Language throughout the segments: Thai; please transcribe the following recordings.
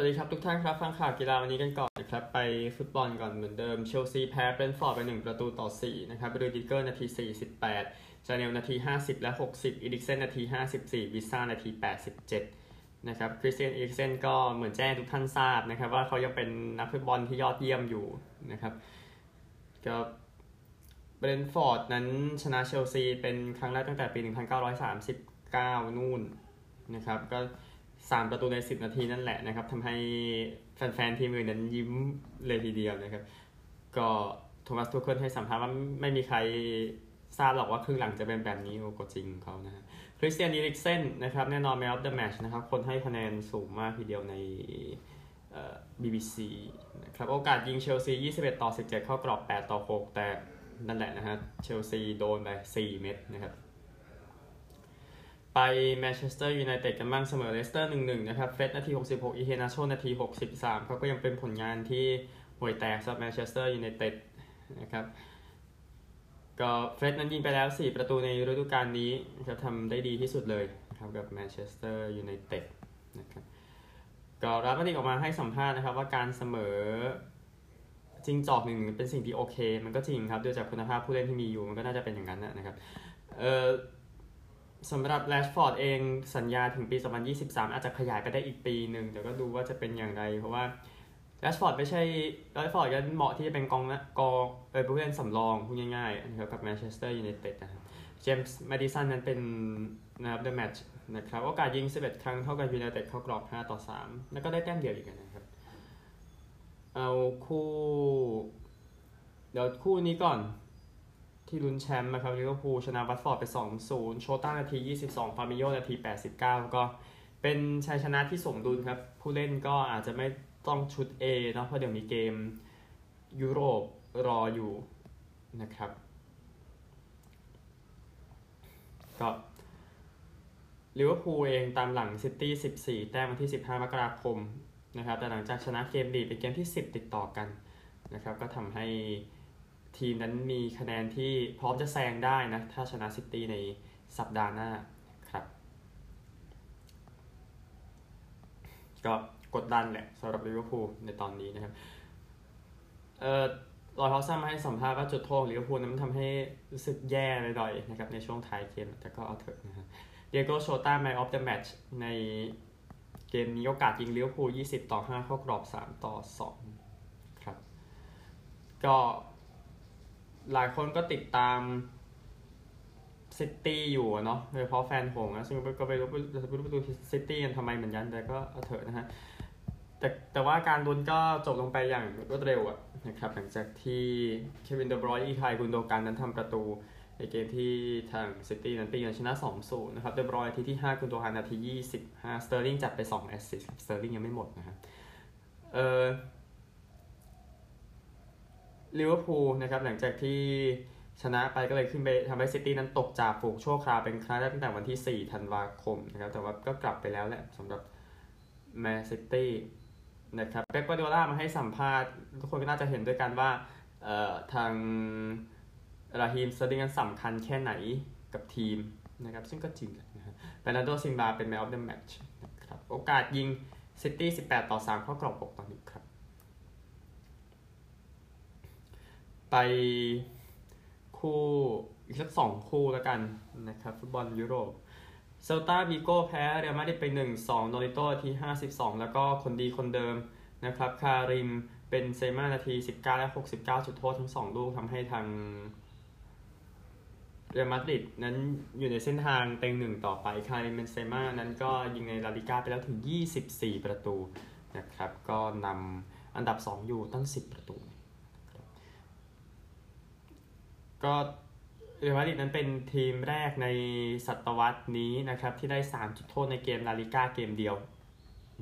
วัสดีครับทุกท่านครับ ฟังข่าวกีฬาวันนี้กันก่อนนะครับ ไปฟุตบอลก่อนเหมือนเดิม เชลซีแพ้เบรนท์ฟอร์ดไป 1 ประตูต่อ 4 นะครับรูดิเกอร์นาที 48 จาเนลนาที 50 และ 60 อีริกเซนนาที 54 วิซ่านาที 87 นะครับคริสเตียนอีริกเซนก็เหมือนแจ้งทุกท่านทราบนะครับ ว่าเขายังเป็นนักฟุตบอลที่ยอดเยี่ยมอยู่นะครับก็เบรนท์ฟอร์ดนั้นชนะเชลซีเป็นครั้งแรกตั้งแต่ปี 1939 นู่นนะครับก็ สามประตูใน 10 นาทีนั่นแหละนะครับทำให้แฟนๆทีมอื่นนั้นยิ้มเลยทีเดียวนะครับ ก็โทมัสทูเคิลให้สัมภาษณ์ว่าไม่มีใครทราบหรอกว่าครึ่งหลังจะเป็นแบบนี้โอ้ก็จริงเขานะฮะคริสเตียนอีริกเซนนะครับแน่นอนแมวเดอะแมชนะครับ คนให้คะแนนสูงมากทีเดียวใน BBC นะครับโอกาสยิงเชลซี 21 ต่อ 17 เข้ากรอบ 8 ต่อ 6 แต่นั่นแหละนะฮะเชลซีโดนไป 4 เม็ดนะครับ ไปแมนเชสเตอร์ยูไนเต็ดกันบ้างเสมอเลสเตอร์1-1นะครับเฟร็ดนาที 66 อีเฮนาโชนาที 63เขาก็ยังเป็นผลงานที่ห่วยแตกสำหรับแมนเชสเตอร์ยูไนเต็ดนะครับก็เฟร็ดนั้นยิงไปแล้ว 4 ประตูในฤดูกาลนี้นะครับทำได้ดีที่สุดเลยครับกับแมนเชสเตอร์ยูไนเต็ดนะครับก็รับมาดีออกมาให้สัมภาษณ์นะครับว่าการเสมอจิ้งจอกหนึ่งเป็นสิ่งที่โอเค มันก็จริงครับด้วยจากคุณภาพผู้เล่นที่มีอยู่มันก็น่าจะเป็นอย่างนั้นนะครับเอ่อ สำหรับแรชฟอร์ดเองสัญญาถึงปี 2023 อาจจะขยายไปได้อีกปีหนึ่งแต่ก็ดูว่าจะเป็นอย่างไร เพราะว่าแรชฟอร์ดไม่ใช่แรชฟอร์ดก็เหมาะที่จะเป็นกองนะกองเป็นผู้เล่นสำรองพูดง่ายๆนะครับกับแมนเชสเตอร์ยูไนเต็ดนะครับเจมส์แมดิสันนั้นเป็นนะครับ the match นะครับโอกาสยิง 11 ครั้งเท่ากับยูไนเต็ดเข้ากรอบ 5 ต่อ 3 แล้วก็ได้แต้มเดียวอีกนะครับ เอาคู่ เดี๋ยวคู่นี้ก่อน ที่ลุ้นแชมป์นะครับลิเวอร์พูลชนะวัตฟอร์ดไป 2-0 โชต้านาที 22 ฟาบินโญนาที 89 ก็เป็นชัยชนะที่สมดุลครับ ผู้เล่นก็อาจจะไม่ต้องชุด A เนาะเพราะเดี๋ยวมีเกมยุโรปรออยู่นะครับ ก็ลิเวอร์พูลเองตามหลังซิตี้ 14 แต้มวันที่ 15 มกราคมนะครับแต่หลังจากชนะเกมนี้เป็นเกมที่ 10 ติดต่อกันนะครับ ก็ทำให้ ทีมนั้นมีคะแนนที่พร้อมจะแซงได้นะ ถ้าชนะซิตี้ในสัปดาห์หน้าครับ ก็กดดันแหละสำหรับลิเวอร์พูลในตอนนี้นะครับ เอ่อรอยฮอดจ์สันมาให้สัมภาษณ์ว่าจุดโทษลิเวอร์พูลนั้นมันทำให้รู้สึกแย่เลยดอยนะครับ ในช่วงท้ายเกม แต่ก็เอาเถอะนะครับดิโอโกโชต้า man of the match ในเกมนี้โอกาสยิงลิเวอร์พูล20 ต่อ 5 เข้ากรอบ 3 ต่อ 2 ครับ ก็ หลายคนก็ติดตามซิตี้อยู่เนาะโดยเฉพาะแฟนหงส์นะซึ่งก็ไปรู้ไปรู้ไปดูซิตี้กันทำไมเหมือนกันแต่ก็เอาเถอะนะฮะแต่แต่ว่าการลุ้นก็จบลงไปอย่างรวดเร็วอะนะครับหลังจากที่เควินเดอบรอยน์อิลคายกุนโดกันนั้นทำประตูในเกมที่ทางซิตี้นั้นไปเยือนชนะ 2-0 นะครับ เดอบรอยน์นาทีที่ 5 กุนโดกันนาที 25 สเตอร์ลิงจัดไป 2 assist สเตอร์ลิงยังไม่หมดนะครับเออ ลิเวอร์พูลนะครับหลังจากที่ชนะไปก็เลยขึ้นไปทำให้ซิตี้นั้นตกจ่าฝูงชั่วคราวเป็นครั้งแรกตั้งแต่วันที่ 4 ธันวาคมนะครับแต่ว่าก็กลับไปแล้วแหละสำหรับแมนซิตี้นะครับเป๊ปกวาร์ดิโอลามาให้สัมภาษณ์ทุกคนก็น่าจะเห็นด้วยกันว่าเอ่อทางราฮีมสเตอร์ลิงนั้นสำคัญแค่ไหนกับทีมนะครับซึ่งก็จริงนะครับแบร์นาร์โดซิลวาเป็น man of the match นะครับโอกาสยิงซิตี้ 18 ต่อ 3 เข้ากรอบ 6 ต่อ 1 ครับ ไปคู่อีกสักสองคู่แล้วกันนะครับฟุตบอลยุโรปเซลตาบีโก้แพ้เรอัลมาดริดไป 1-2โนลิโตที่52 แล้วก็คนดีคนเดิมนะครับคาริมเบนเซมานาที 19 และ 69 จุดโทษทั้ง 2 ลูกทำให้ทางเรอัลมาดริดนั้นอยู่ในเส้นทางเต็งหนึ่งต่อไปคาริมเบนเซมานั้นก็ยิงในลาลิก้าไปแล้วถึง 24 ประตูนะครับ ก็นำอันดับ 2 อยู่ตั้ง 10 ประตู ก็เรอัลมาดริดนั้นเป็นทีมแรกในศตวรรษนี้นะครับ ที่ได้ 3 จุดโทษในเกมลาลิก้าเกมเดียว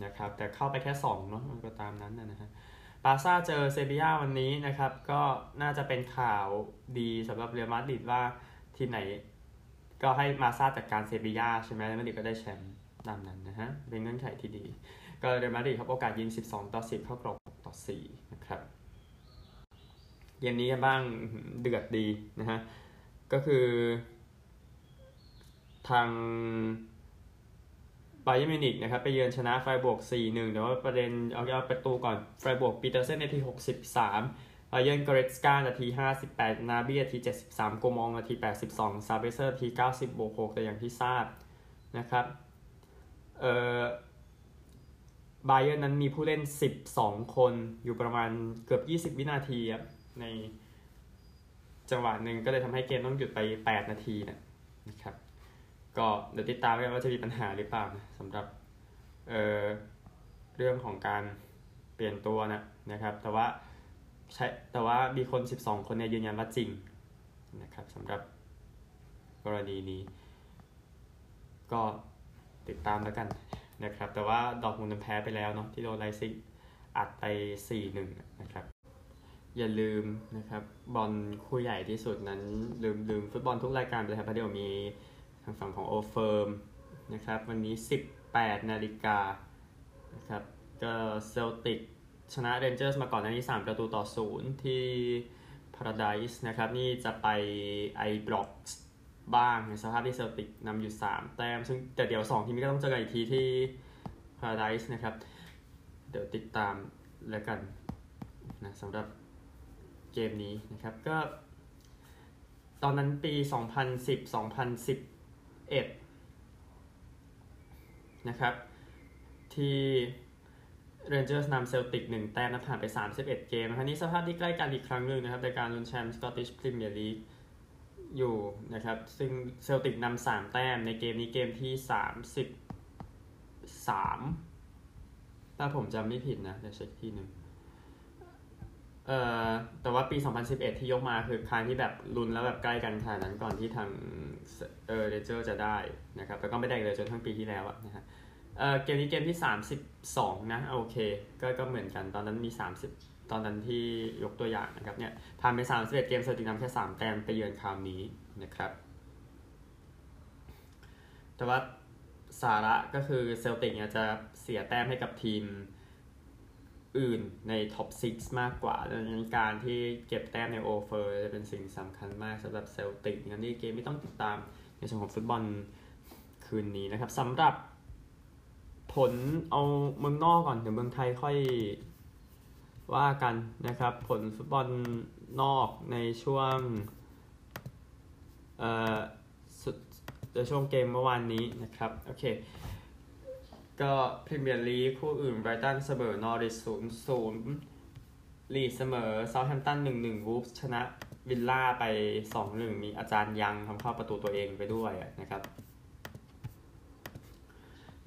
นะครับ แต่เข้าไปแค่ 2 เนาะก็ตามนั้นนะฮะบาซ่าเจอเซบีย่าวันนี้นะครับ ก็น่าจะเป็นข่าวดีสำหรับเรอัลมาดริดว่าทีมไหนก็ให้มาซาจัดการเซบีย่าใช่ไหมแล้วมาดริดก็ได้แชมป์ตามนั้นนะฮะเป็นเงื่อนไขที่ดี ก็เรอัลมาดริดครับโอกาสยิง 12 ต่อ 10 เข้ากรอบต่อ 4 นะครับ เกมนี้กันบ้างเดือดดีนะฮะ ก็คือ ทางบาเยิร์นมิวนิกนะครับไปเยือนชนะไฟร์บวร์ก 4-1 เดี๋ยวว่าประเด็นเอาเอาประตูก่อนไฟร์บวร์กปีเตอร์เซนนาที 63บาเยิร์นโกเร็ตซ์กานาที 58 นาบรีนาที 73 โกมังนาที 82 ซาบิตเซอร์นาที 90บวก6แต่อย่างที่ทราบนะครับเอ่อบาเยอร์นั้นมีผู้เล่น 12 คนอยู่ประมาณเกือบ 20 วินาทีครับ ในจังหวะหนึ่งก็เลยทำให้เกมต้องหยุดไป 8 นาทีนะครับ ก็เดี๋ยวติดตามกันว่าจะมีปัญหาหรือเปล่านะสำหรับเเรื่องของการเปลี่ยนตัวนะนะครับ แต่ว่าใช้แต่ว่ามีคน 12 คนเนี่ยยืนยันว่าจริงนะครับสำหรับกรณีนี้ ก็ติดตามแล้วกันนะครับ แต่ว่าดอร์ทมุนด์แพ้ไปแล้วเนาะที่โดนไลป์ซิกอัดไป 4-1 นะครับ อย่าลืมนะครับบอลคู่ใหญ่ที่สุดนั้น ลืมลืมฟุตบอลทุกรายการไปเลยครับเพราะเดี๋ยวมีทางฝั่งของโอลด์เฟิร์มนะครับวันนี้ 18 นาฬิกานะครับก็เซลติกชนะเรนเจอร์สมาก่อนหน้านี้ 3 ประตูต่อ 0 ที่ Paradise นะครับนี่จะไปไอบล็อกบ้างในสภาพที่เซลติกนำอยู่ 3 แต้ม ซึ่งแต่เดี๋ยว 2 ทีมนี้ก็ต้องเจอกันอีกทีที่ Paradise นะครับ เดี๋ยวติดตามแล้วกันนะสำหรับ เกมนี้นะครับก็ ตอนนั้นปี 2010 2011 นะครับ ที่เรนเจอร์สนำเซลติกหนึ่งแต้มนะผ่านไป 31 เกมนะครับนี่สภาพที่ใกล้กันอีกครั้งหนึ่งนะครับในการลุ้นแชมป์สกอตติชพรีเมียร์ลีกอยู่นะครับ ซึ่งเซลติกนำสามแต้มในเกมนี้เกมที่33ถ้าผมจำไม่ผิดนะเดี๋ยวเช็คทีหนึ่ง เอ่อแต่ว่าปี 2011 ที่ยกมาคือครั้งที่แบบลุ้นแล้วแบบใกล้กันขนาดนั้นก่อนที่ทางเออเรนเจอร์จะได้นะครับแต่ก็ไม่ได้เลยจนทั้งปีที่แล้วอะนะฮะเอ่อเกมนี้เกมที่ 32 นะโอเคก็ก็เหมือนกันตอนนั้นมี 30 ตอนนั้นที่ยกตัวอย่างนะครับเนี่ยผ่านไป 31 เกมเซลติกนำแค่ 3 แต้มไปเยือนคราวนี้นะครับ แต่ว่าสาระก็คือเซลติกเนี่ยจะเสียแต้มให้กับทีม อื่นใน top 6มากกว่าดังนั้นการที่เก็บแต้มในโอลด์เฟิร์มจะเป็นสิ่งสำคัญมากสำหรับเซลติกงั้นนี่เกมไม่ต้องติดตามในส่วนของฟุตบอลคืนนี้นะครับสำหรับผลเอาเมืองนอกก่อนเดี๋ยวเมืองไทยค่อยว่ากันนะครับ ผลฟุตบอลนอกในช่วงเอ่อสุดในช่วงเกมเมื่อวานนี้นะครับ โอเค ก็พรีเมียร์ลีกคู่อื่นไบรตันเสมอนนอริชศูนย์ศูนย์ลีดส์เสมอเซาท์แฮมป์ตันหนึ่งหนึ่งวูล์ฟส์ชนะวิลล่าไปสองหนึ่งมีอาจารย์ยังทำเข้าประตูตัวเองไปด้วยนะครับ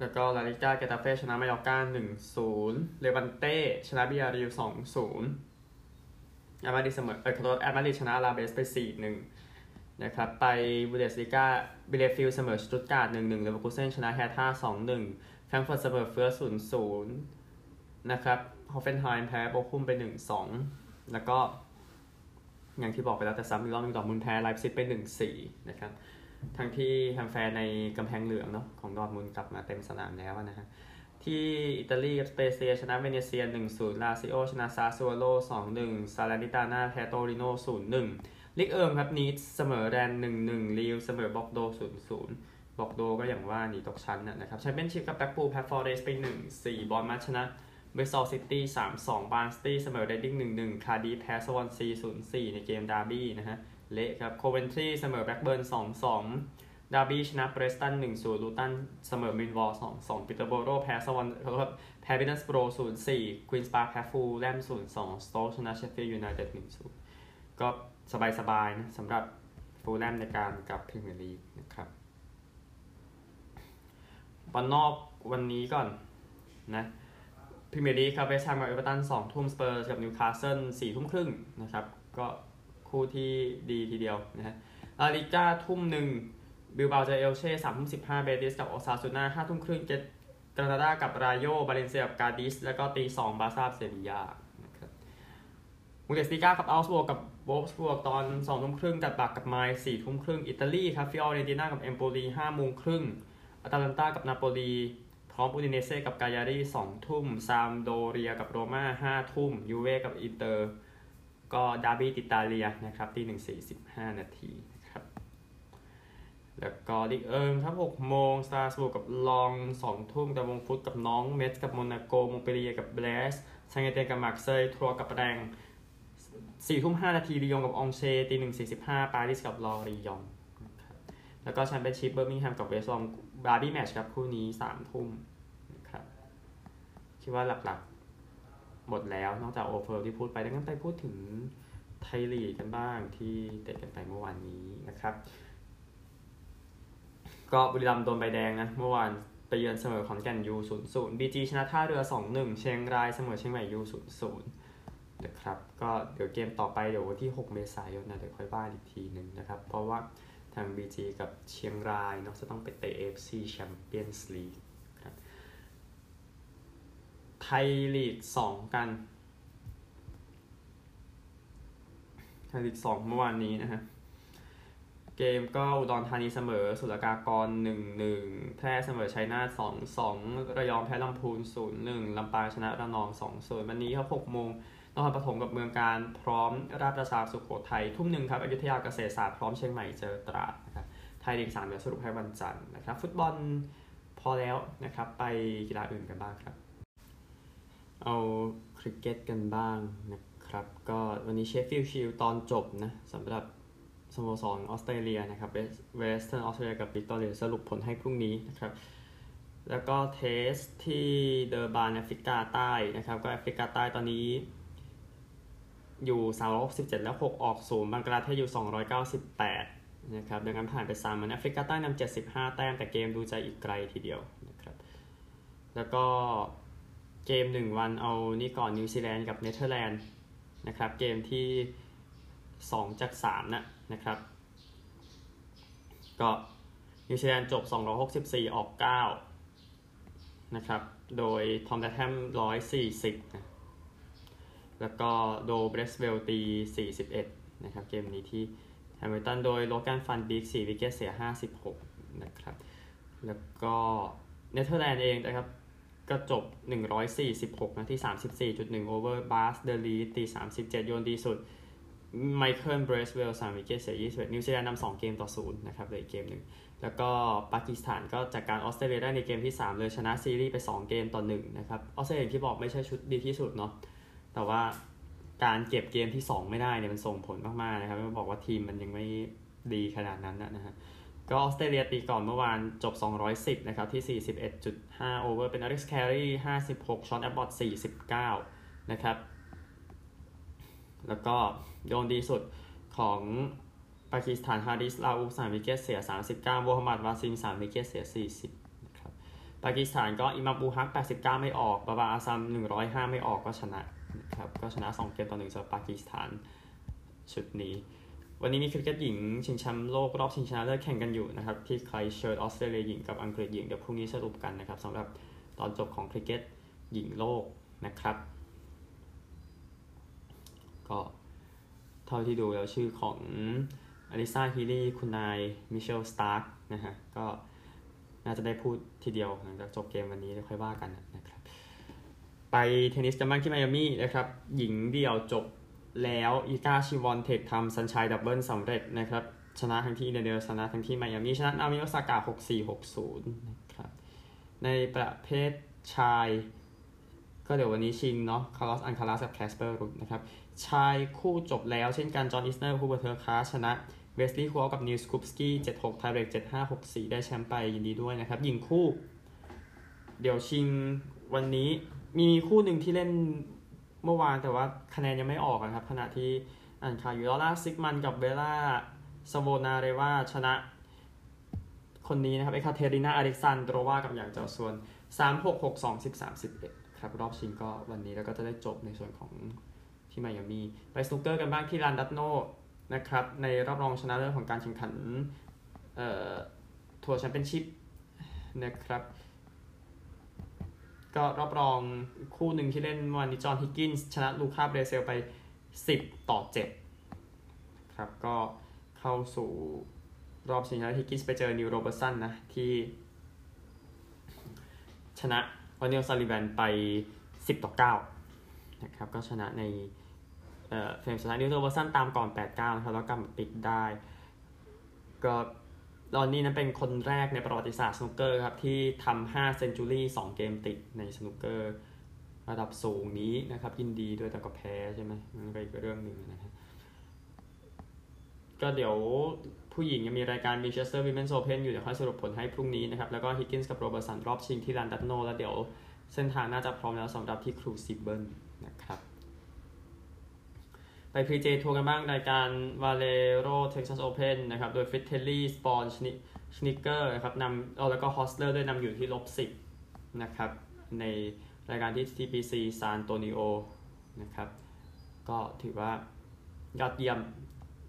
แล้วก็ลาลิก้าเกตาเฟ่ชนะมายอร์ก้าหนึ่งศูนย์เลวันเต้ชนะบิยาร์เรอัลสองศูนย์แอตมาดริดเสมอเออขอโทษแอตมาดริดชนะอลาเบสไปสี่หนึ่งนะครับไปบุนเดสลีกาบีเลเฟลด์เสมอสตุตการ์ดหนึ่งหนึ่งเลเวอร์คูเซนชนะแฮร์ธ่าสองหนึ่ง แฟรงก์เฟิร์ตเสมอเฟือร์ธศูนย์ศูนย์นะครับฮอฟเฟนไฮม์แพ้โบคุมไปหนึ่งสองแล้วก็ อย่างที่บอกไปแล้วแต่ซ้ำอีกรอบนึงดอร์ทมุนด์แพ้ไลป์ซิกไปหนึ่งสี่นะครับทั้งที่ทางแฟนในกำแพงเหลืองเนาะของดอร์ทมุนด์กลับมาเต็มสนามแล้วนะฮะที่อิตาลีกับสเปเซียชนะเวเนเซีย 1-0 ลาซิโอ ชนะซาซัวโล 2-1 ซาลานิตานาแพ้โตริโน 0-1 ลิกเอิร์มครับนีสเสมอแรน1-1ลีลเสมอบอร์กโดซ์ 0-0 บอร์กโดซ์ก็อย่างว่าหนีตกชั้นนะครับแชมเปี้ยนชิพกับแบล็กพูลแพ้ฟอเรสต์ไป1-4บอร์นมัธชนะบริสตอลซิตี้3-2บาร์นสลีย์เสมอเรดดิ้ง1-1คาร์ดิฟฟ์แพ้สวอนซี0-4ในเกมดาร์บี้นะฮะเละครับโคเวนทรีเสมอแบล็กเบิร์น2-2ดาร์บี้ชนะเพรสตัน1-0ลูตันเสมอมิลล์วอลล์2-2ปิเตอร์โบโรแพ้สวอนเขาก็แพ้มิดเดิลสโบรห์0-4ควีนส์ปาร์แพ้ฟูแล่ม0-2สองสโต๊คชนะเชฟฟิลด์ยูไนเต็ด1-0ก็สบายๆนะสำหรับฟูแล่มในการกลับพรีเมียร์ลีกนะครับ บอลนอกวันนี้ก่อนนะพรีเมียร์ลีกครับเวสต์แฮมกับเอเวอร์ตันสองทุ่มสเปอร์กับนิวคาสเซิลสี่ทุ่มครึ่งนะครับ ก็คู่ที่ดีทีเดียวนะฮะลาลิก้าทุ่มหนึ่งบิลเบาเจอเอลเช่สามทุ่มสิบห้าเบติสกับโอซาซูน่าห้าทุ่มครึ่งเกตกรานาดากับราโยบาเลนเซียกับกาดิส แล้วก็ตีสองบาซ่าเซบียานะครับบุนเดสลีกากับเอาก์สบวร์กกับโวล์ฟสบวร์กตอนสองทุ่มครึ่งกลัดบัคกับไมนซ์สี่ทุ่มครึ่งอิตาลีครับฟิออเรนติน่ากับเอมโปลีห้าโมงครึ่ง อาตาลันตากับนาโปลีพร้อมอูดิเนเซ่กับกายารีสองทุ่มซามโดเรียกับโรม่าห้าทุ่มยูเว่กับอินเตอร์ ก็ดาร์บี้ติตาเลียนะครับตีหนึ่งสี่สิบห้านาทีนะครับ แล้วก็ลีกเอิงครับ6โมงสตาร์สบูกับลอง2ทุ่มกับวงฟุตกับน้องเมสกับโมนาโกมงเปรียกับเบลสซังเกเตนกับมาร์กเซย์ทัวร์กับแรง4ทุ่ม5นาทีลียงกับองเชตี1 45ปารีสกับลอรียองแล้วก็แชมเปี้ยนชิพเบอร์มิงแฮมกับเวสต์บรอม derby match ครับคู่นี้3ทุ่มนะครับคิดว่าหลักๆ หมดแล้วนอกจากโอลด์เฟิร์มที่พูดไปดังนั้นไปพูดถึงไทยลีกกันบ้างที่เตะกันไปเมื่อวานนี้นะครับ ก็บุรีรัมย์โดนใบแดงนะเมื่อวานไปเยือนเสมอขอนแก่นยูศูนย์ศูนย์บีจีชนะท่าเรือสองหนึ่งเชียงรายเสมอเชียงใหม่ยูศูนย์ศูนย์นะครับ ก็เดี๋ยวเกมต่อไปเดี๋ยววันที่ 6 เมษายนนะเดี๋ยวค่อยว่าอีกทีหนึ่งนะครับ เพราะว่า ทาง BG กับเชียงรายเนาะจะต้องไปเตะ AFC Champions League ครับไทยลีก2กัน ไทยลีก2เมื่อวานนี้นะฮะ เกมก็อุดรธานีเสมอ สุรกากร 1-1 แพร่เสมอชัยนาท2-2 ระยองแพ้ลำพูน 0-1 ลำปางชนะระนอง 2-0 วันนี้ครับ6โมง นครปฐมกับเมืองการพร้อมราชประชาสุโขทัยทุ่มหนึ่งครับอยุธยาเกษตรศาสตร์พร้อมเชียงใหม่เจอตราดนะครับไทยลีกสามเดี๋ยวสรุปให้วันจันทร์นะครับ ฟุตบอลพอแล้วนะครับ ไปกีฬาอื่นกันบ้างครับ เอาคริกเก็ตกันบ้างนะครับ ก็วันนี้เชฟฟิลด์ชิลด์ตอนจบนะสำหรับสโมสรออสเตรเลียนะครับเวสเทิร์นออสเตรเลียกับวิกตอเรียสรุปผลให้พรุ่งนี้นะครับแล้วก็ test ที่เดอร์บานแอฟริกาใต้นะครับ ก็แอฟริกาใต้ตอนนี้ อยู่367แล้ว 6 ออกศูนย์บังกลาเทศอยู่ 298 นะครับดังนั้นผ่านไป3วันแอฟริกาใต้นำ75 แต้มแต่เกมดูใจอีกไกลทีเดียวนะครับแล้วก็เกม 1 วันเอานี่ก่อนนิวซีแลนด์กับเนเธอร์แลนด์นะครับเกมที่ 2 จาก3นะนะครับก็นิวซีแลนด์จบ 264 ออก 9 นะครับ โดยทอมลาแธม140นะ แล้วก็โดเบรสเวลตี 41 นะครับ เกมนี้ที่แฮมิลตันโดยโลแกนฟานบีค 4 wicket เสีย 56 นะครับ แล้วก็เนเธอร์แลนด์เองนะครับ ก็จบ 146 นะที่ 34.1 over บาสเดลีดตี 37 โยนดีสุดไมเคิลเบรสเวล3 wicket เสีย21นิวซีแลนด์นำ2เกมต่อ0นะครับเลยเกมหนึ่ง แล้วก็ปากีสถานก็จากการออสเตรเลียได้ในเกมที่ 3 เลยชนะซีรีส์ไป 2 เกมต่อ1นะครับ ออสเตรเลียที่บอกไม่ใช่ชุดดีที่สุดเนาะ แต่ว่าการเก็บเกมที่ 2 ไม่ได้เนี่ยมันส่งผลมากๆนะครับบอกว่าทีมมันยังไม่ดีขนาดนั้นนะฮะก็ออสเตรเลียตีก่อนเมื่อวานจบ 210 นะครับ ที่ 41.5 over เป็นอเล็กซ์แครี56ฌอนแอบบอตต์49 นะครับ แล้วก็โยนดีสุดของปากีสถานฮาริสราอูฟ 3 wicket เสีย 39โมฮัมหมัดวาซิม3 wicket เสีย 40นะครับปากีสถานก็อิมัมอุลฮัก 89 ไม่ออกบาบาอาซัม 105 ไม่ออกก็ชนะ ครับก็ชนะ 2 เกมต่อหนึ่งสำหรับปากีสถานชุดนี้ วันนี้มีคริกเก็ตหญิง ชิงแชมป์โลกรอบชิงชนะเลิศแข่งกันอยู่นะครับ ที่ไครสต์เชิร์ชออสเตรเลียหญิงกับอังกฤษหญิงเดี๋ยวพรุ่งนี้สรุปกันนะครับสำหรับตอนจบของคริกเก็ตหญิงโลกนะครับ ก็เท่าที่ดูแล้วชื่อของอลิสซาฮีลี่คุณนายมิเชลสตาร์กนะฮะก็น่าจะได้พูดทีเดียวหลังจากจบเกมวันนี้แล้วค่อยว่ากันนะครับ ไปเทนนิสกันบ้างที่ไมอามี่นะครับ หญิงเดี่ยวจบแล้วอีกาชวีออนเทคทำ Sunshine Double สำเร็จนะครับ ชนะทั้งที่อินเดียนชนะทั้งที่ไมอามี่ชนะนามิโอซากะ6460นะครับในประเภทชาย ก็เดี๋ยววันนี้ชิงเนาะคาร์ลอสอัลคาราซกับแคสเปอร์รุดนะครับชายคู่จบแล้วเช่นกันจอห์นอิสเนอร์ฮูเบิร์ตเฮอร์คัซชนะเวสลีย์คูลฮอฟกับนีลสคูปสกี้76ไทเบรก7564 ได้แชมป์ไปยินดีด้วยนะครับยิงคู่ เดี๋ยวชิงวันนี้ มีคู่หนึ่งที่เล่นเมื่อวานแต่ว่าคะแนนยังไม่ออกนะครับ ขณะที่อ่านข่าวอยู่ลอร่าซีกมุนด์กับเวร่าสโวนาเรว่าชนะ คนนี้นะครับเอคาเทรินาอเล็กซานโดรวากับหยางเจ้าเซวียน 3 6 6 2 10 31 ครับรอบชิงก็วันนี้แล้วก็จะได้จบในส่วนของที่ไมอามีไปสนุกเกอร์กันบ้างที่ลานดัตโนนะครับในรอบรองชนะเลิศของการแข่งขัน Tour Championship นะครับ ก็รอบรองคู่หนึ่งที่เล่นวันนี้จอห์นฮิกกินส์ชนะลูคาเบรเซลไป 10 ต่อ 7 ครับ ก็เข้าสู่รอบชิงชนะฮิกกินส์ไปเจอนีลโรเบิร์ตสันนะ ที่ชนะรอนนี่โอซัลลิแวนไป 10 ต่อ 9 นะครับ ก็ชนะใน frame สุดท้ายนีลโรเบิร์ตสันตามก่อน 8-9 นะครับ แล้วกลับปิดได้ ก็ รอนนี่นั้นเป็นคนแรกในประวัติศาสตร์สนุกเกอร์ครับ ที่ทำ5 century 2เกมติดในสนุกเกอร์ระดับสูงนี้นะครับ ยินดีด้วยแต่ก็แพ้ใช่ไหมมันก็อีกเรื่องหนึ่งนะฮะก็เดี๋ยวผู้หญิงยังมีรายการ Manchester Women's Open อยู่ เดี๋ยวค่อยสรุปผลให้พรุ่งนี้นะครับ แล้วก็ฮิกกินส์กับโรเบิร์ตสันรอบชิงที่ลานดัตโน แล้วเดี๋ยวเส้นทางน่าจะพร้อมแล้วสำหรับที่ครูซิเบิลนะครับ ไป PGA Tour กันบ้างรายการ Valero Texas Open นะครับ โดยฟริตเทลลี่สปอนสเนเดเกอร์นะครับนำแล้วก็ฮอสเลอร์ด้วยนำอยู่ที่ลบสิบนะครับ ในรายการที่ TPC ซานโตนิโอนะครับ ก็ถือว่ายอดเยี่ยม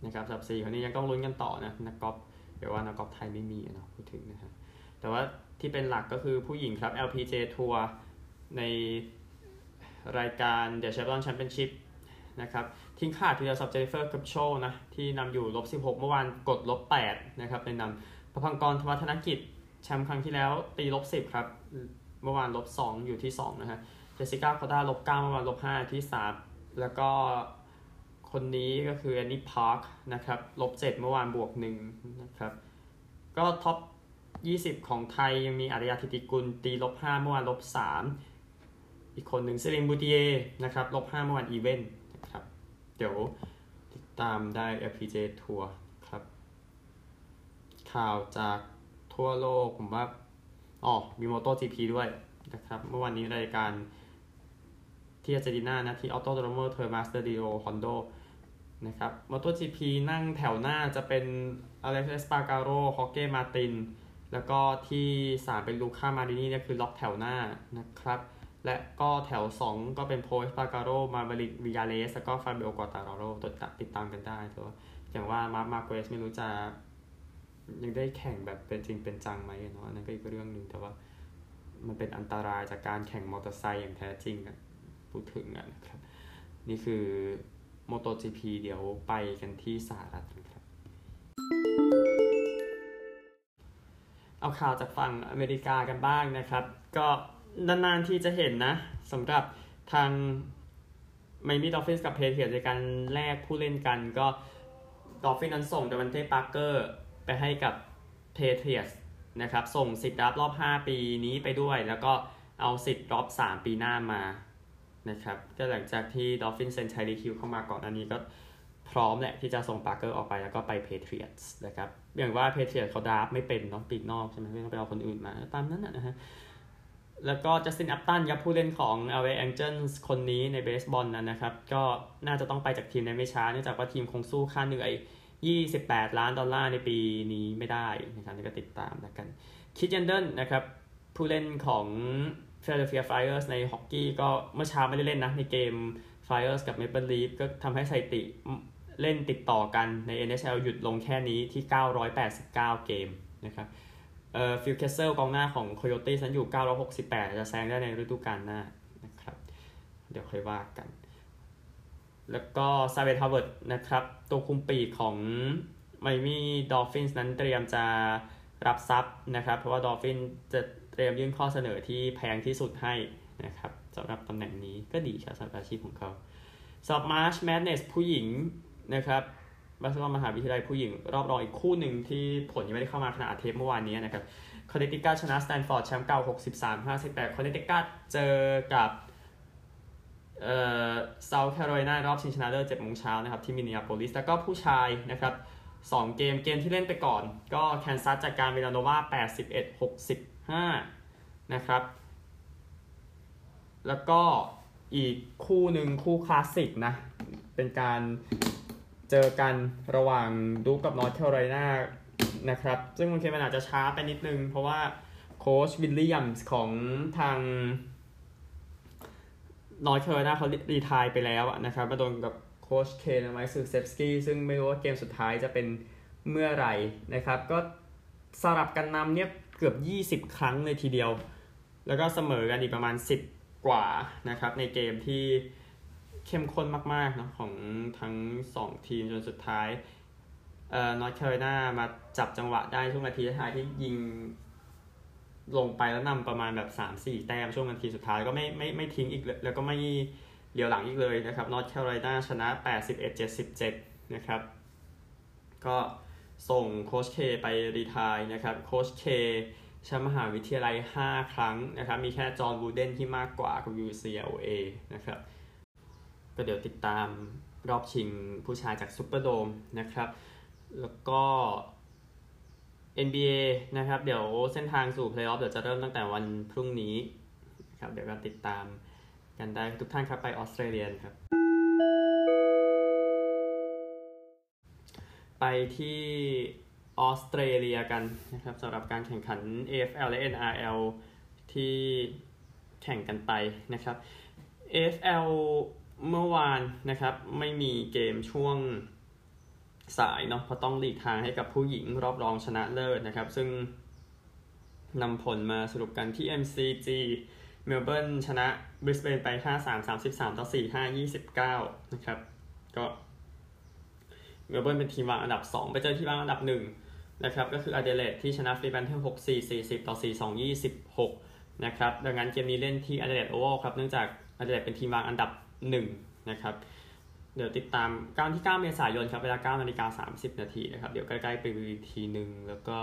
นะครับสำหรับสี่คนนี้ยังต้องลุ้นกันต่อนะนักกอล์ฟเดี๋ยวว่านักกอล์ฟไทยไม่มีเนาะพูดถึงนะฮะแต่ว่าที่เป็นหลักก็คือผู้หญิงครับ LPG ทัวร์ในรายการ The Chevron Championship นะครับ ทิ้งขาดทีเดียวสำหรับเจนนิเฟอร์คัปโชนะที่นำอยู่ลบ 16 เมื่อวานกดลบ 8 นะครับเป็นนำปภังกรธวัชธนกิจแชมป์ครั้งที่แล้วตีลบ 10 ครับ เมื่อวานลบ 2 อยู่ที่ 2 นะฮะเจสสิก้าคอร์ด้าลบ 9 เมื่อวานลบ 5 ที่ 3 แล้วก็คนนี้ก็คือแอนนี่พาร์คนะครับลบ 7 เมื่อวานบวก 1 นะครับ ก็ top 20 ของไทยยังมีอาฒยาฐิติกุลตีลบ 5 เมื่อวานลบ 3 อีกคนหนึ่งเซลีนบูติเยร์นะครับลบ 5 เมื่อวานอีเวนต์ เดี๋ยวติดตามได้ LPGA ทัวร์ครับ ข่าวจากทั่วโลกผมว่าอ๋อมี MotoGP ด้วยนะครับ เมื่อวันนี้รายการที่อาร์เจนตินานะที่ออโตโดรโมเทอร์มาสเตอร์ดิโอฮอนโดนะครับ MotoGP นั่งแถวหน้าจะเป็นอเลชเอสปาร์กาโรฮอร์เก้มาร์ติน แล้วก็ที่ 3 เป็นลูก้ามารินี่เนี่ยคือล็อกแถวหน้านะครับ และก็แถว 2 ก็เป็นโพลเอสปาร์กาโรมาเวริกบิญาเลสแล้วก็ฟาบิโอกวาร์ตาราโรติดติดตามกันได้ตัวอย่างว่ามาร์กมาร์เกซไม่รู้จะยังได้แข่งแบบเป็นจริงเป็นจังไหมเนาะอันนั้นก็อีกเรื่องหนึ่งแต่ว่ามันเป็นอันตรายจากการแข่งมอเตอร์ไซค์อย่างแท้จริงอะพูดถึงอะนะครับ นี่คือ MotoGP เดี๋ยวไปกันที่สหรัฐครับ เอาข่าวจากฝั่งอเมริกากันบ้างนะครับ ก็ นานๆที่จะเห็นนะสำหรับทาง Miami Dolphins กับ Patriots ในการแลกผู้เล่นกันก็ Dolphins นั้นส่ง DeVante Parker ไปให้กับ Patriots นะครับ ส่งสิทธิ์รับรอบ 5 ปีนี้ไปด้วย แล้วก็เอาสิทธิ์รอบ 3 ปีหน้ามานะครับก็หลังจากที่ Dolphins เซ็น Tyreek Hill เข้ามาก่อนอันนี้ก็พร้อมแหละที่จะส่ง Parker ออกไปแล้วก็ไป Patriots นะครับอย่างว่า Patriots เขา draft ไม่เป็นเนาะปีกนอกใช่ไหมไม่ต้องไปเอาคนอื่นมาตามนั้นนะฮะ แล้วก็ Justin Upton ครับผู้เล่นของ LA Angels คนนี้ในเบสบอลนะนะครับ ก็น่าจะต้องไปจากทีมในไม่ช้าเนื่องจากว่าทีมคงสู้ค่าเหนื่อย 28 ล้านดอลลาร์ในปีนี้ไม่ได้นะครับนี่ก็ติดตามกัน Keith Yandle นะครับผู้เล่นของ Philadelphia Flyers ในฮอกกี้ก็เมื่อเช้าไม่ได้เล่นนะ ในเกม Flyers กับ Maple Leafs ก็ทำให้สถิติเล่นติดต่อกันใน NHL หยุดลงแค่นี้ที่ 989 เกมนะครับ เอ่อฟิลเคสเซลกองหน้าของ Coyote นั้นอยู่ 968 จะแซงได้ในฤดูกาลหน้านะครับ เดี๋ยวค่อยว่ากัน แล้วก็ Xavien Howard นะครับ ตัวคุมปีกของ Miami Dolphins นั้นเตรียมจะรับทรัพย์นะครับ เพราะว่า Dolphins จะเตรียมยื่นข้อเสนอที่แพงที่สุดให้นะครับสำหรับตำแหน่งนี้ก็ดีครับสำหรับอาชีพของเขาสรุป March Madness ผู้หญิงนะครับ บาสเกตมหาวิทยาลัยผู้หญิง รอบรองอีกคู่หนึ่งที่ผลยังไม่ได้เข้ามาขณะเทปเมื่อวานนี้นะครับ Connecticut ชนะสแตนฟอร์ดแชมป์เก่า 63 58 Connecticut เจอกับเอ่อ South Carolina รอบชิงชนะเลิศ7โมงเช้านะครับที่ Minneapolis แล้วก็ผู้ชายนะครับ2เกมเกมที่เล่นไปก่อน ก็ Kansas จัดการ Villanova 81 65 นะครับ แล้วก็อีกคู่หนึ่งคู่คลาสสิกนะ เป็นการ เจอกันระหว่าง Duke กับ North Carolina นะครับ ซึ่งบางทีมันอาจจะช้าไปนิดนึง เพราะว่าโค้ช Williams ของทาง North Carolina เขา retire ไปแล้วนะครับ มาโดนกับโค้ช Krzyzewski ซึ่งไม่รู้ว่าเกมสุดท้ายจะเป็นเมื่อไหร่นะครับ ก็สลับกันนำเนี่ยเกือบ 20 ครั้งเลยทีเดียว แล้วก็เสมอกันอีกประมาณ 10 กว่านะครับในเกมที่ เข้มข้นมากๆเนาะของทั้ง 2 ทีมจนสุดท้ายเอ่อ North Carolina มาจับจังหวะได้ช่วงนาทีท้ายที่ยิงลงไปแล้วนำประมาณแบบ 3-4 แต้มช่วงนาทีสุดท้ายก็ไม่ไม่ไม่ทิ้งอีกแล้วก็ไม่เหลียวหลังอีกเลยนะครับ North Carolina ชนะ 81-77 นะครับ ก็ส่งโค้ช K ไป retire นะครับโค้ช K แชมป์มหาวิทยาลัย 5 ครั้งนะครับ มีแค่ John Wooden ที่มากกว่ากับ UCLA นะครับ ก็เดี๋ยวติดตามรอบชิงผู้ชายจาก Superdome นะครับ แล้วก็ NBA นะครับ เดี๋ยวเส้นทางสู่เพลย์ออฟเดี๋ยวจะเริ่มตั้งแต่วันพรุ่งนี้ครับเดี๋ยวก็ติดตามกันได้ทุกท่านครับไปออสเตรเลียครับ ไปที่ออสเตรเลียกันนะครับสำหรับการแข่งขัน AFL และ NRL ที่แข่งกันไปนะครับ AFL เมื่อวานนะครับไม่มีเกมช่วงสายเนาะเพราะต้องหลีกทางให้กับผู้หญิงรอบรองชนะเลิศนะครับ ซึ่งนำผลมาสรุปกันที่ MCG เมลเบิร์นชนะบริสเบนไป 5-3 33 ต่อ 4-5 29 นะครับ ก็เมลเบิร์นเป็นทีมวางอันดับ 2 ไปเจอทีมวางอันดับ 1 นะครับ ก็คือ Adelaide ที่ชนะ Fremantle 6-4 40 ต่อ 4-2 26 นะครับ ดังนั้นเกมนี้เล่นที่ Adelaide Oval ครับ เนื่องจาก Adelaide เป็นทีมวางอันดับ 1นะครับเดี๋ยวติดตามกันที่ 9 เมษายนครับเวลา9นาฬิกา30 นาทีนะครับเดี๋ยวใกล้ๆไปอีกทีหนึ่งแล้วก็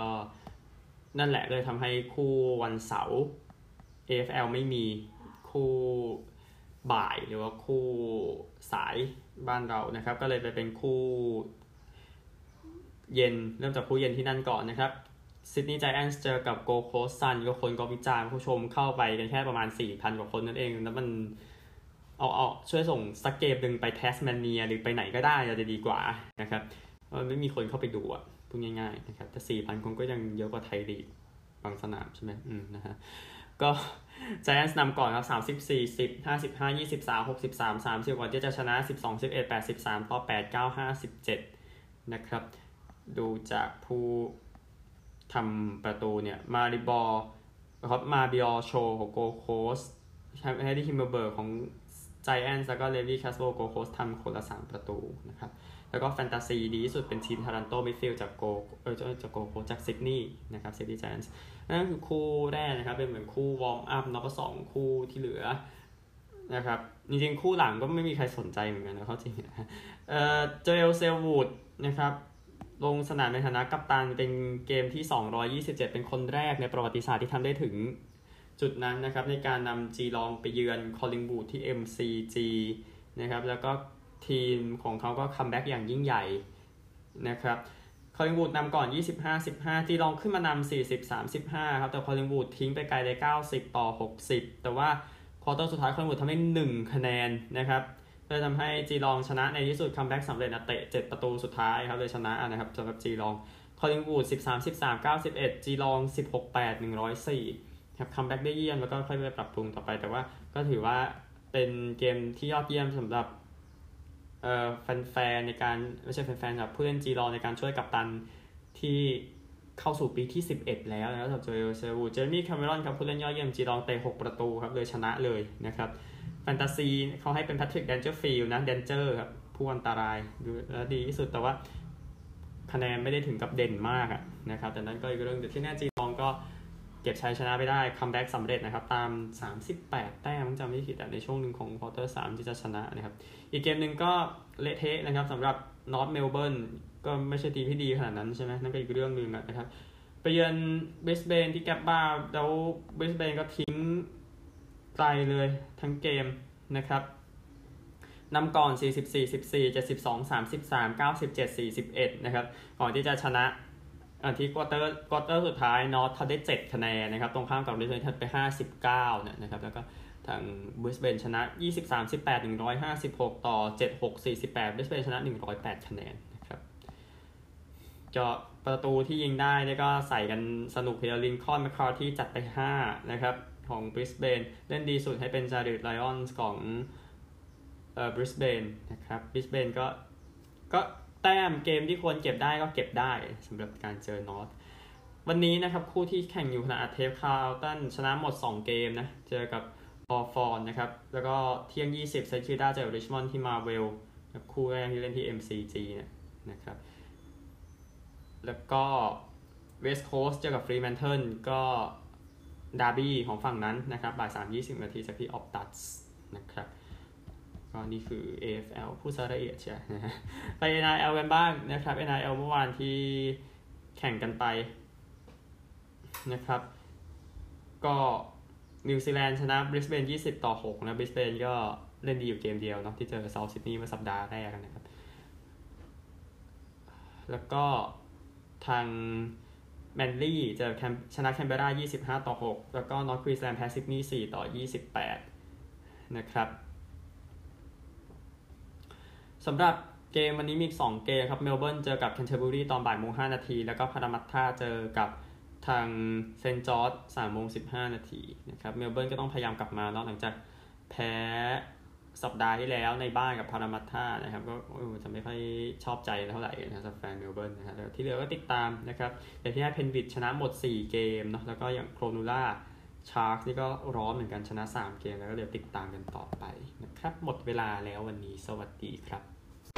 นั่นแหละเลยทำให้คู่วันเสาร์ AFL ไม่มีคู่บ่ายหรือว่าคู่สายบ้านเรานะครับ ก็เลยไปเป็นคู่เย็นเริ่มจากคู่เย็นที่นั่นก่อนนะครับ Sydney Giants เจอกับ Gold Coast Suns ก็คนก็วิจารณ์ผู้ชมเข้าไปกันแค่ประมาณ 4,000 กว่าคนนั่นเอง แล้วมัน เอาเอาช่วยส่งสักเกมหนึ่งไป Tasmania หรือไปไหนก็ได้จะดีกว่านะครับมันไม่มีคนเข้าไปดูอะพูดง่ายๆนะครับแต่4,000คนก็ยังเยอะกว่าไทยลีกบางสนามใช่ไหมอืมนะฮะก็จ i แอนส์นำก่อนครับ30 40 55 23 63 30ก่อนที่จะชนะ12 11 83ต่อ8 9 5 17นะครับ ดูจากผู้ทำประตูเนี่ย มาริบอลครับมาบิออโชของโกโคสแฮร์รี่ฮิมเบอร์เบิร์ของ จแอนส์แล้วก็เลวี่แคสโบโกโคสทำคนละ 3 ประตูนะครับแล้วก็แฟนตาซีดีที่สุดเป็นทีมทารันโตมิดฟิลจากโกเออจาก Gold Coast จาก Sydney นะครับ Sydney Giants นั่นคือคู่แรกนะครับ เป็นเหมือนคู่วอร์มอัพแล้วก็สองคู่ที่เหลือนะครับจริงๆ คู่หลังก็ไม่มีใครสนใจเหมือนกันนะเขาจริงนะเอ่อ Joel Selwood นะครับลงสนามในฐานะกัปตันเป็นเกมที่ 227 เป็นคนแรกในประวัติศาสตร์ที่ทำได้ถึง จุดนั้นนะครับในการนำ Geelong ไปเยือน Collingwood ที่ MCG นะครับแล้วก็ทีมของเขาก็คัมแบ็กอย่างยิ่งใหญ่นะครับ Collingwood นำก่อน 25-15 Geelong ขึ้นมานำ40-35 ครับแต่ Collingwood ทิ้งไปไกลเลย90 ต่อ 60 แต่ว่าควอเตอร์สุดท้าย Collingwood ทำได้ 1 คะแนนนะครับเลยทำให้ Geelong ชนะในที่สุดคัมแบ็กสำเร็จนะเตะ 7 ประตูสุดท้ายครับเลยชนะนะครับสำหรับ Geelong Collingwood 13-13 91 Geelong 16-8 104 คัมแบ็กได้เยี่ยมแล้วก็ค่อยไปปรับปรุงต่อไป แต่ว่าก็ถือว่าเป็นเกมที่ยอดเยี่ยมสำหรับเอ่อแฟนๆในการไม่ใช่แฟนๆครับผู้เล่นจีลองในการช่วยกัปตันที่เข้าสู่ปีที่ 11 แล้วนะครับสำหรับโจเอลเซลวูดเจเรมี่คาเมรอนครับผู้เล่นยอดเยี่ยมจีลองเตะ6ประตูครับเลยชนะเลยนะครับแฟนตาซีเขาให้เป็นแพทริกแดนเจอร์ฟิลด์นะแดนเจอร์ครับผู้อันตรายดูแลดีที่สุดแต่ว่าคะแนนไม่ได้ถึงกับเด่นมากนะครับแต่นั้นก็อีกเรื่องแต่ที่แน่จีลองก็ เก็บชัยชนะไปได้ comeback สำเร็จนะครับ ตาม 38 แต้มจำไม่ผิดในช่วงหนึ่งของ quarter 3ที่จะชนะนะครับ อีกเกมหนึ่งก็เละเทะนะครับสำหรับนอตเมลเบิร์นก็ไม่ใช่ทีมที่ดีขนาดนั้นใช่ไหมนั่นก็อีกเรื่องหนึ่งนะครับ ไปเยือนบริสเบนที่แกบบ้าแล้วบริสเบนก็ทิ้งไกลเลยทั้งเกมนะครับนำก่อน 44 14 72 33 97 41 นะครับ ก่อนที่จะชนะ อันที่ quarter quarter สุดท้ายนอตเขาได้ 7 คะแนนนะครับ ตรงข้ามกับบริสเบนไป 59เนี่ยนะครับ แล้วก็ทางบริสเบนชนะ 23 18 156 ต่อ 76 48บริสเบนชนะ 108 คะแนนนะครับก็ประตูที่ยิงได้นี่ก็ใส่กันสนุกเพียลินคอนแมคคาร์ที่จัดไป 5 นะครับ ของบริสเบนเล่นดีสุดให้เป็นจาริดไลออนส์ของเอ่อบริสเบนนะครับบริสเบนก็ก็ แต้มเกมที่ควรเก็บได้ก็เก็บได้สำหรับการเจอนอตวันนี้นะครับคู่ที่แข่งอยู่ขณะอัดเทปคาร์ลตันชนะหมด 2 เกมนะ เจอกับฮอว์ธอร์นนะครับ แล้วก็เที่ยง 20เซนต์คิลดาเจอริชมอนด์ที่มาเวลคู่แรกที่เล่นที่ MCG เนี่ยนะครับ แล้วก็เวสต์โคสเจอกับฟรีแมนเทิลก็ดาร์บี้ของฝั่งนั้นนะครับบ่าย3 20นาทีจากที่ออปตัสนะครับ ก็นี่คือ AFL ผู้ซะละเอียดใช่นะฮะไป NRL กันบ้างนะครับ NRL เมื่อวานที่แข่งกันไปนะครับ ก็นิวซีแลนด์ชนะบริสเบน20 ต่อ 6 นะบริสเบนก็เล่นดีอยู่เกมเดียวเนาะที่เจอเซาท์ซิดนีย์เมื่อสัปดาห์แรกนะครับ แล้วก็ทางแมนลี่เจอชนะแคนเบรา25 ต่อ 6 แล้วก็นอร์ทควีนสแลนด์แพ้ซิดนีย์4ต่อ 28 นะครับ สำหรับเกมวันนี้มี2เกมครับเมลเบิร์นเจอกับแคนเทอร์บอรี่ตอนบ่ายโมง5นาที แล้วก็พารามัตท่าเจอกับทางเซนจอร์ด3โมง15นาทีนะครับเมลเบิร์นก็ต้องพยายามกลับมาเนาะหลังจากแพ้สัปดาห์ที่แล้วในบ้านกับพารามัตท่านะครับก็จะไม่ค่อยชอบใจเท่าไหร่นะสำหรับแฟนเมลเบิร์นนะครับที่เหลือก็ติดตามนะครับอย่างที่ให้เพนวิดชนะหมด 4 เกมเนาะแล้วก็อย่างโครนูล่าชาร์กนี่ก็ร้อนเหมือนกันชนะ 3 เกมแล้วก็เดี๋ยวติดตามกันต่อไปนะครับหมดเวลาแล้ววันนี้สวัสดีครับ